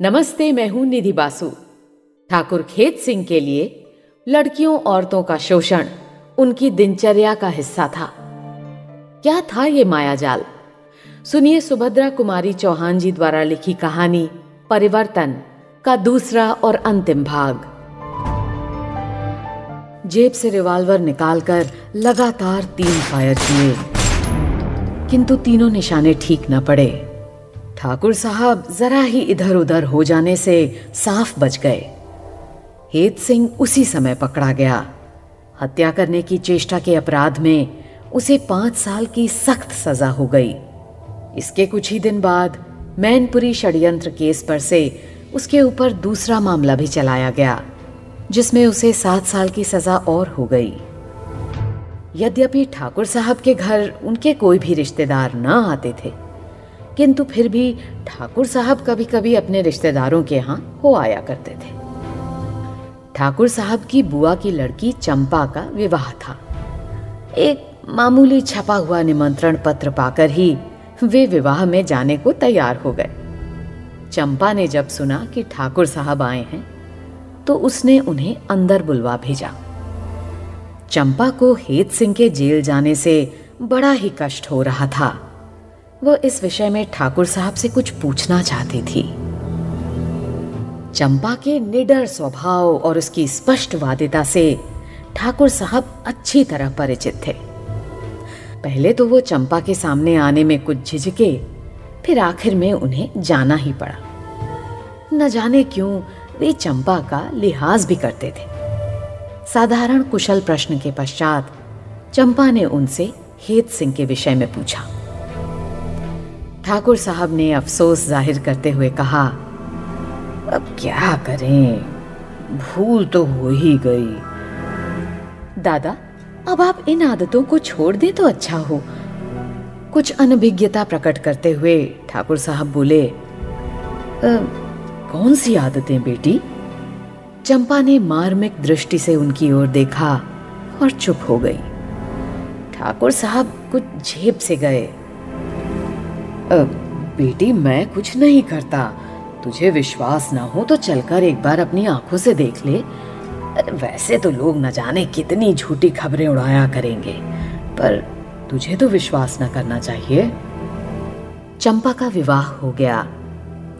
नमस्ते, मैं हूँ निधि बासु। ठाकुर खेत सिंह के लिए लड़कियों, औरतों का शोषण, उनकी दिनचर्या का हिस्सा था। क्या था ये मायाजाल? सुनिए सुभद्रा कुमारी चौहान जी द्वारा लिखी कहानी, परिवर्तन का दूसरा और अंतिम भाग। जेब से रिवॉल्वर निकालकर लगातार तीन फायर किए, किंतु तीनों निशाने ठीक न पड़े। ठाकुर साहब जरा ही इधर उधर हो जाने से साफ़ बच गए। हेत सिंह उसी समय पकड़ा गया। हत्या करने की चेष्टा के अपराध में उसे पाँच साल की सख्त सजा हो गई। इसके कुछ ही दिन बाद मैनपुरी षड्यंत्र केस पर से उसके ऊपर दूसरा मामला भी चलाया गया, जिसमें उसे सात साल की सजा और हो गई। यद्यपि ठाकुर साहब के घर उनके कोई भी रिश्तेदार न आते थे किंतु फिर भी ठाकुर साहब कभी कभी अपने रिश्तेदारों के यहाँ हो आया करते थे। ठाकुर साहब की बुआ की लड़की चंपा का विवाह था। एक मामूली छपा हुआ निमंत्रण पत्र पाकर ही वे विवाह में जाने को तैयार हो गए। चंपा ने जब सुना कि ठाकुर साहब आए हैं तो उसने उन्हें अंदर बुलवा भेजा। चंपा को हेत सिंह के जेल जाने से बड़ा ही कष्ट हो रहा था। वह इस विषय में ठाकुर साहब से कुछ पूछना चाहती थी। चंपा के निडर स्वभाव और उसकी स्पष्ट वादिता से ठाकुर साहब अच्छी तरह परिचित थे। पहले तो वो चंपा के सामने आने में कुछ झिझके, फिर आखिर में उन्हें जाना ही पड़ा। न जाने क्यों वे चंपा का लिहाज भी करते थे। साधारण कुशल प्रश्न के पश्चात चंपा ने उनसे हेत सिंह के विषय में पूछा। ठाकुर साहब ने अफसोस ज़ाहिर करते हुए कहा, अब क्या करें? भूल तो हो ही गई। दादा, अब आप इन आदतों को छोड़ दें तो अच्छा हो। कुछ अनभिज्ञता प्रकट करते हुए ठाकुर साहब बोले कौन सी आदतें बेटी? चंपा ने मार्मिक दृष्टि से उनकी ओर देखा और चुप हो गई। ठाकुर साहब कुछ झेप से गए। बेटी, मैं कुछ नहीं करता। तुझे विश्वास ना हो तो चलकर एक बार अपनी आँखों से देख ले। वैसे तो लोग न जाने कितनी झूठी खबरें उड़ाया करेंगे, पर तुझे तो विश्वास न करना चाहिए। चंपा का विवाह हो गया।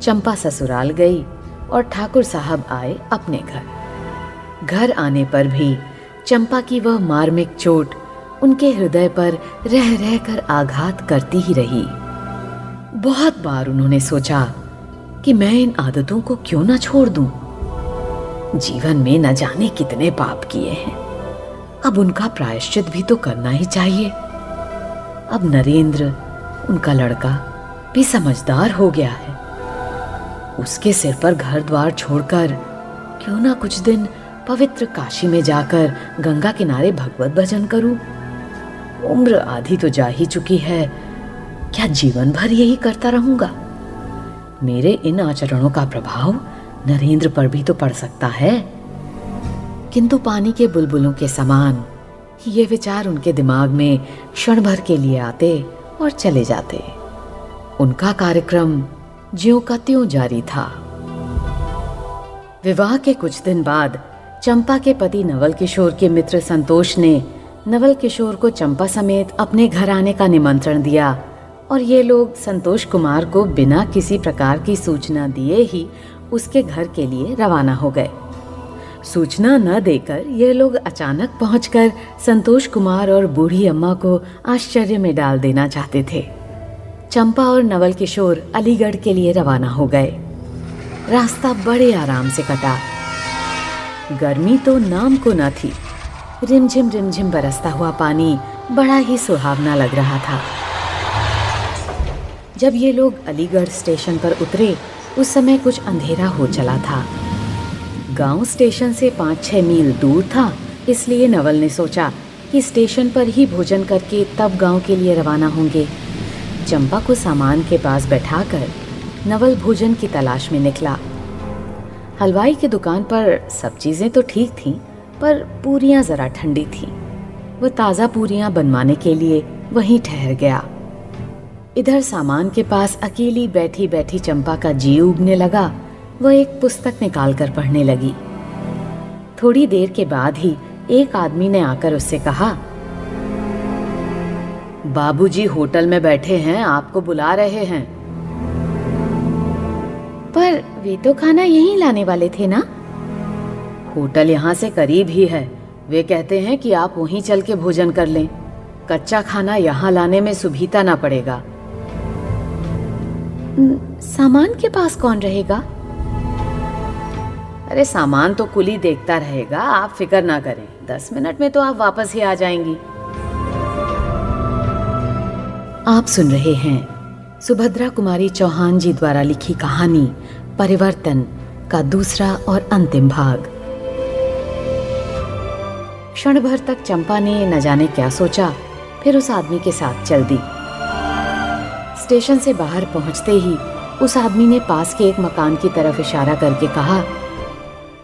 चंपा ससुराल गई और ठाकुर साहब आए अपने घर। घर आने पर भी चंपा की वह मार्मिक चोट उनके हृदय पर रह रहकर आघात करती ही रही। बहुत बार उन्होंने सोचा कि मैं इन आदतों को क्यों ना छोड़ दूँ? जीवन में न जाने कितने पाप किए हैं। अब उनका प्रायश्चित भी तो करना ही चाहिए। अब नरेंद्र, उनका लड़का, भी समझदार हो गया है। उसके सिर पर घर द्वार छोड़कर क्यों ना कुछ दिन पवित्र काशी में जाकर गंगा किनारे भगवत भजन करूँ? उम्र आधी तो जा ही चुकी है क्या जीवन भर यही करता रहूँगा? मेरे इन आचरणों का प्रभाव नरेंद्र पर भी तो पड़ सकता है। किंतु पानी के बुलबुलों के समान ये विचार उनके दिमाग में क्षण भर के लिए आते और चले जाते। उनका कार्यक्रम ज्यो का त्यों जारी था। विवाह के कुछ दिन बाद चंपा के पति नवल किशोर के मित्र संतोष ने नवल किशोर को चंपा समेत अपने घर आने का निमंत्रण दिया। और ये लोग संतोष कुमार को बिना किसी प्रकार की सूचना दिए ही उसके घर के लिए रवाना हो गए। सूचना न देकर ये लोग अचानक पहुंचकर संतोष कुमार और बूढ़ी अम्मा को आश्चर्य में डाल देना चाहते थे। चंपा और नवल किशोर अलीगढ़ के लिए रवाना हो गए। रास्ता बड़े आराम से कटा। गर्मी तो नाम को न थी। रिमझिम रिमझिम बरसता हुआ पानी बड़ा ही सुहावना लग रहा था। जब ये लोग अलीगढ़ स्टेशन पर उतरे, उस समय कुछ अंधेरा हो चला था। गाँव स्टेशन से पाँच छः मील दूर था, इसलिए नवल ने सोचा कि स्टेशन पर ही भोजन करके तब गाँव के लिए रवाना होंगे। चंपा को सामान के पास बैठाकर नवल भोजन की तलाश में निकला। हलवाई की दुकान पर सब चीज़ें तो ठीक थीं, पर पूरियाँ ज़रा ठंडी थीं। वह ताज़ा पूरियाँ बनवाने के लिए वहीं ठहर गया। इधर सामान के पास अकेली बैठी बैठी चंपा का जी उगने लगा। वह एक पुस्तक निकाल कर पढ़ने लगी। थोड़ी देर के बाद ही एक आदमी ने आकर उससे कहा, बाबूजी, होटल में बैठे हैं, आपको बुला रहे हैं। पर वे तो खाना यहीं लाने वाले थे ना? होटल यहाँ से करीब ही है। वे कहते हैं कि आप वहीं चल के भोजन कर लें। कच्चा खाना यहाँ लाने में सुविधा ना पड़ेगा। सामान के पास कौन रहेगा? अरे सामान तो कुली देखता रहेगा आप फ़िक्र ना करें। दस मिनट में तो आप वापस ही आ जाएँगी। आप सुन रहे हैं सुभद्रा कुमारी चौहान जी द्वारा लिखी कहानी परिवर्तन का दूसरा और अंतिम भाग। क्षण भर तक चंपा ने न जाने क्या सोचा फिर उस आदमी के साथ चल दी। स्टेशन से बाहर पहुँचते ही उस आदमी ने पास के एक मकान की तरफ़ इशारा करके कहा,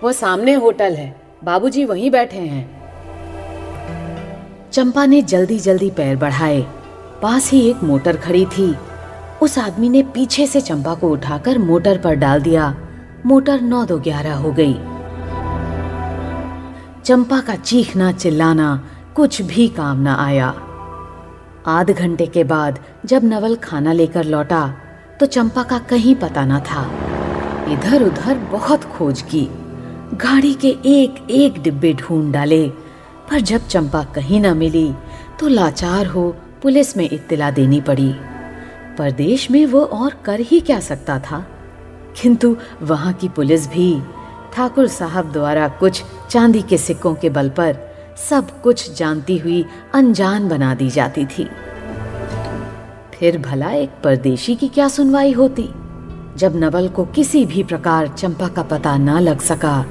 वो सामने होटल है। बाबूजी वहीं बैठे हैं चंपा ने जल्दी जल्दी पैर बढ़ाए। पास ही एक मोटर खड़ी थी। उस आदमी ने पीछे से चंपा को उठाकर मोटर पर डाल दिया। मोटर नौ दो ग्यारह हो गई। चंपा का चीखना चिल्लाना कुछ भी काम न आया। आध घंटे के बाद जब नवल खाना लेकर लौटा तो चंपा का कहीं पता न था। इधर उधर बहुत खोज की। गाड़ी के एक एक डिब्बे ढूंढ डाले, पर जब चंपा कहीं न मिली तो लाचार हो पुलिस में इत्तला देनी पड़ी। परदेश में वो और कर ही क्या सकता था? किंतु वहाँ की पुलिस भी, ठाकुर साहब द्वारा कुछ चांदी के सिक्कों के बल पर सब कुछ जानती हुई अनजान बना दी जाती थी। फिर भला एक परदेशी की क्या सुनवाई होती? जब नवल को किसी भी प्रकार चंपा का पता न लग सका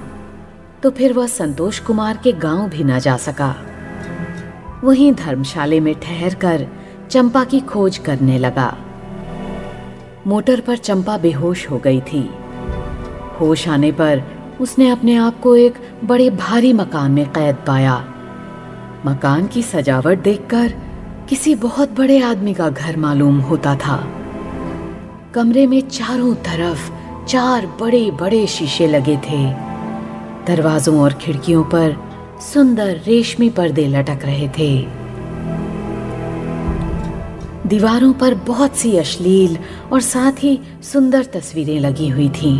तो फिर वह संतोष कुमार के गाँव भी न जा सका। वहीं धर्मशाले में ठहर कर चंपा की खोज करने लगा। मोटर पर चंपा बेहोश हो गई थी। होश आने पर उसने अपने आप को एक बड़े भारी मकान में कैद पाया। मकान की सजावट देखकर किसी बहुत बड़े आदमी का घर मालूम होता था। कमरे में चारों तरफ़ चार बड़े बड़े शीशे लगे थे। दरवाजों और खिड़कियों पर सुंदर रेशमी पर्दे लटक रहे थे। दीवारों पर बहुत सी अश्लील और साथ ही सुंदर तस्वीरें लगी हुई थीं।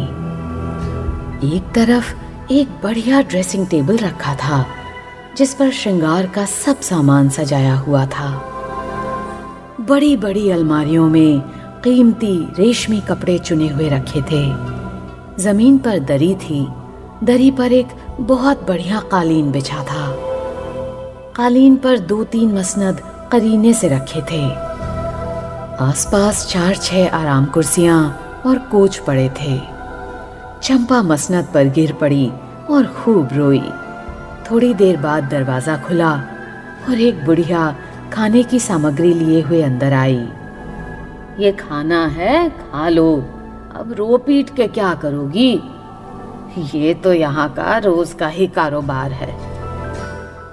एक तरफ़ एक बढ़िया ड्रेसिंग टेबल रखा था। जिस पर श्रृंगार का सब सामान सजाया हुआ था। बड़ी बड़ी अलमारियों में कीमती रेशमी कपड़े चुने हुए रखे थे। ज़मीन पर दरी थी। दरी पर एक बहुत बढ़िया कालीन बिछा था। कालीन पर दो तीन मसनद करीने से रखे थे। आसपास चार छह आराम कुर्सियाँ और कोच पड़े थे। चंपा मसनद पर गिर पड़ी और खूब रोई। थोड़ी देर बाद दरवाज़ा खुला और एक बुढ़िया खाने की सामग्री लिए हुए अंदर आई। ये खाना है, खा लो। अब रो पीट के क्या करोगी? ये तो यहाँ का रोज का ही कारोबार है।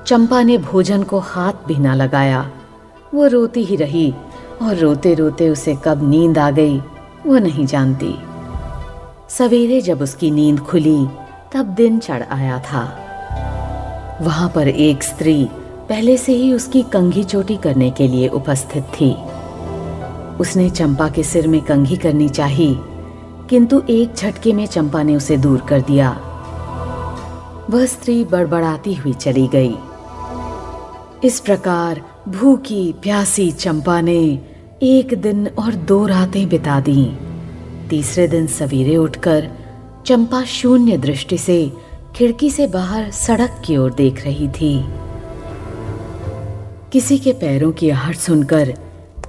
चंपा ने भोजन को हाथ भी ना लगाया। वो रोती ही रही और रोते रोते उसे कब नींद आ गई, वो नहीं जानती। सवेरे जब उसकी नींद खुली, तब दिन चढ़ आया था। वहाँ पर एक स्त्री पहले से ही उसकी कंघी चोटी करने के लिए उपस्थित थी। उसने चंपा के सिर में कंघी करनी चाहिए किंतु एक झटके में चंपा ने उसे दूर कर दिया। वह स्त्री बड़बड़ाती हुई चली गई। इस प्रकार भूखी, प्यासी चंपा ने एक दिन और दो रातें बिता दी। तीसरे दिन सवेरे उठकर चंपा शून्य दृष्टि से खिड़की से बाहर सड़क की ओर देख रही थी। किसी के पैरों की आहट सुनकर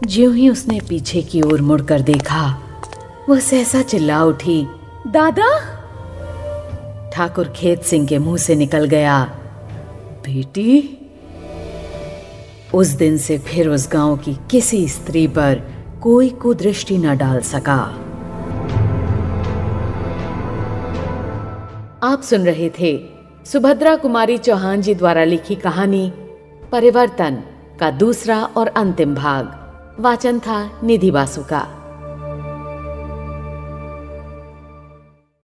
ज्यों ही उसने पीछे की ओर मुड़कर देखा, वह सहसा चिल्ला उठी, दादा! ठाकुर खेत सिंह के मुँह से निकल गया। बेटी! उस दिन से फिर उस गाँव की किसी स्त्री पर कोई कुदृष्टि न डाल सका। आप सुन रहे थे सुभद्रा कुमारी चौहान जी द्वारा लिखी कहानी परिवर्तन का दूसरा और अंतिम भाग। वाचन था निधि बासु का